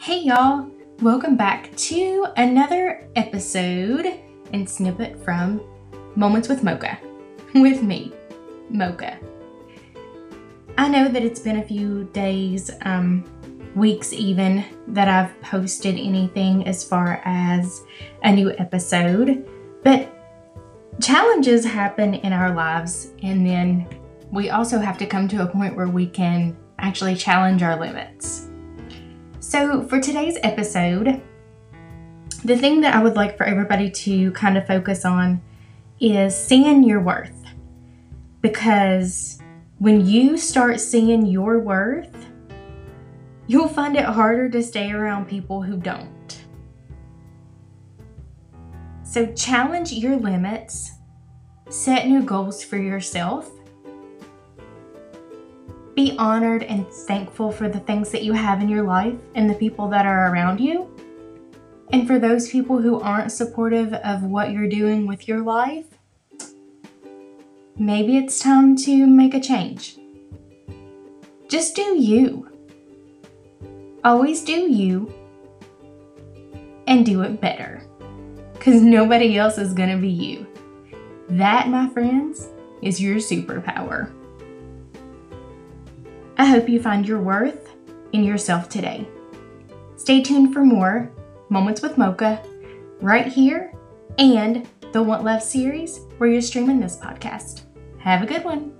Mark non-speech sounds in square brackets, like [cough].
Hey, y'all. Welcome back to another episode and snippet from Moments with Mocha [laughs] with me, Mocha. I know that it's been a few days, um, weeks even, that I've posted anything as far as a new episode, but challenges happen in our lives, and then we also have to come to a point where we can actually challenge our limits. So, for today's episode, the thing that I would like for everybody to kind of focus on is seeing your worth. Because when you start seeing your worth, you'll find it harder to stay around people who don't. So, challenge your limits, set new goals for yourself, be honored and thankful for the things that you have in your life and the people that are around you. And for those people who aren't supportive of what you're doing with your life, maybe it's time to make a change. Just do you. Always do you and do it better. Because nobody else is going to be you. That, my friends, is your superpower. I hope you find your worth in yourself today. Stay tuned for more Moments with Mocha right here and the Want Love series where you're streaming this podcast. Have a good one.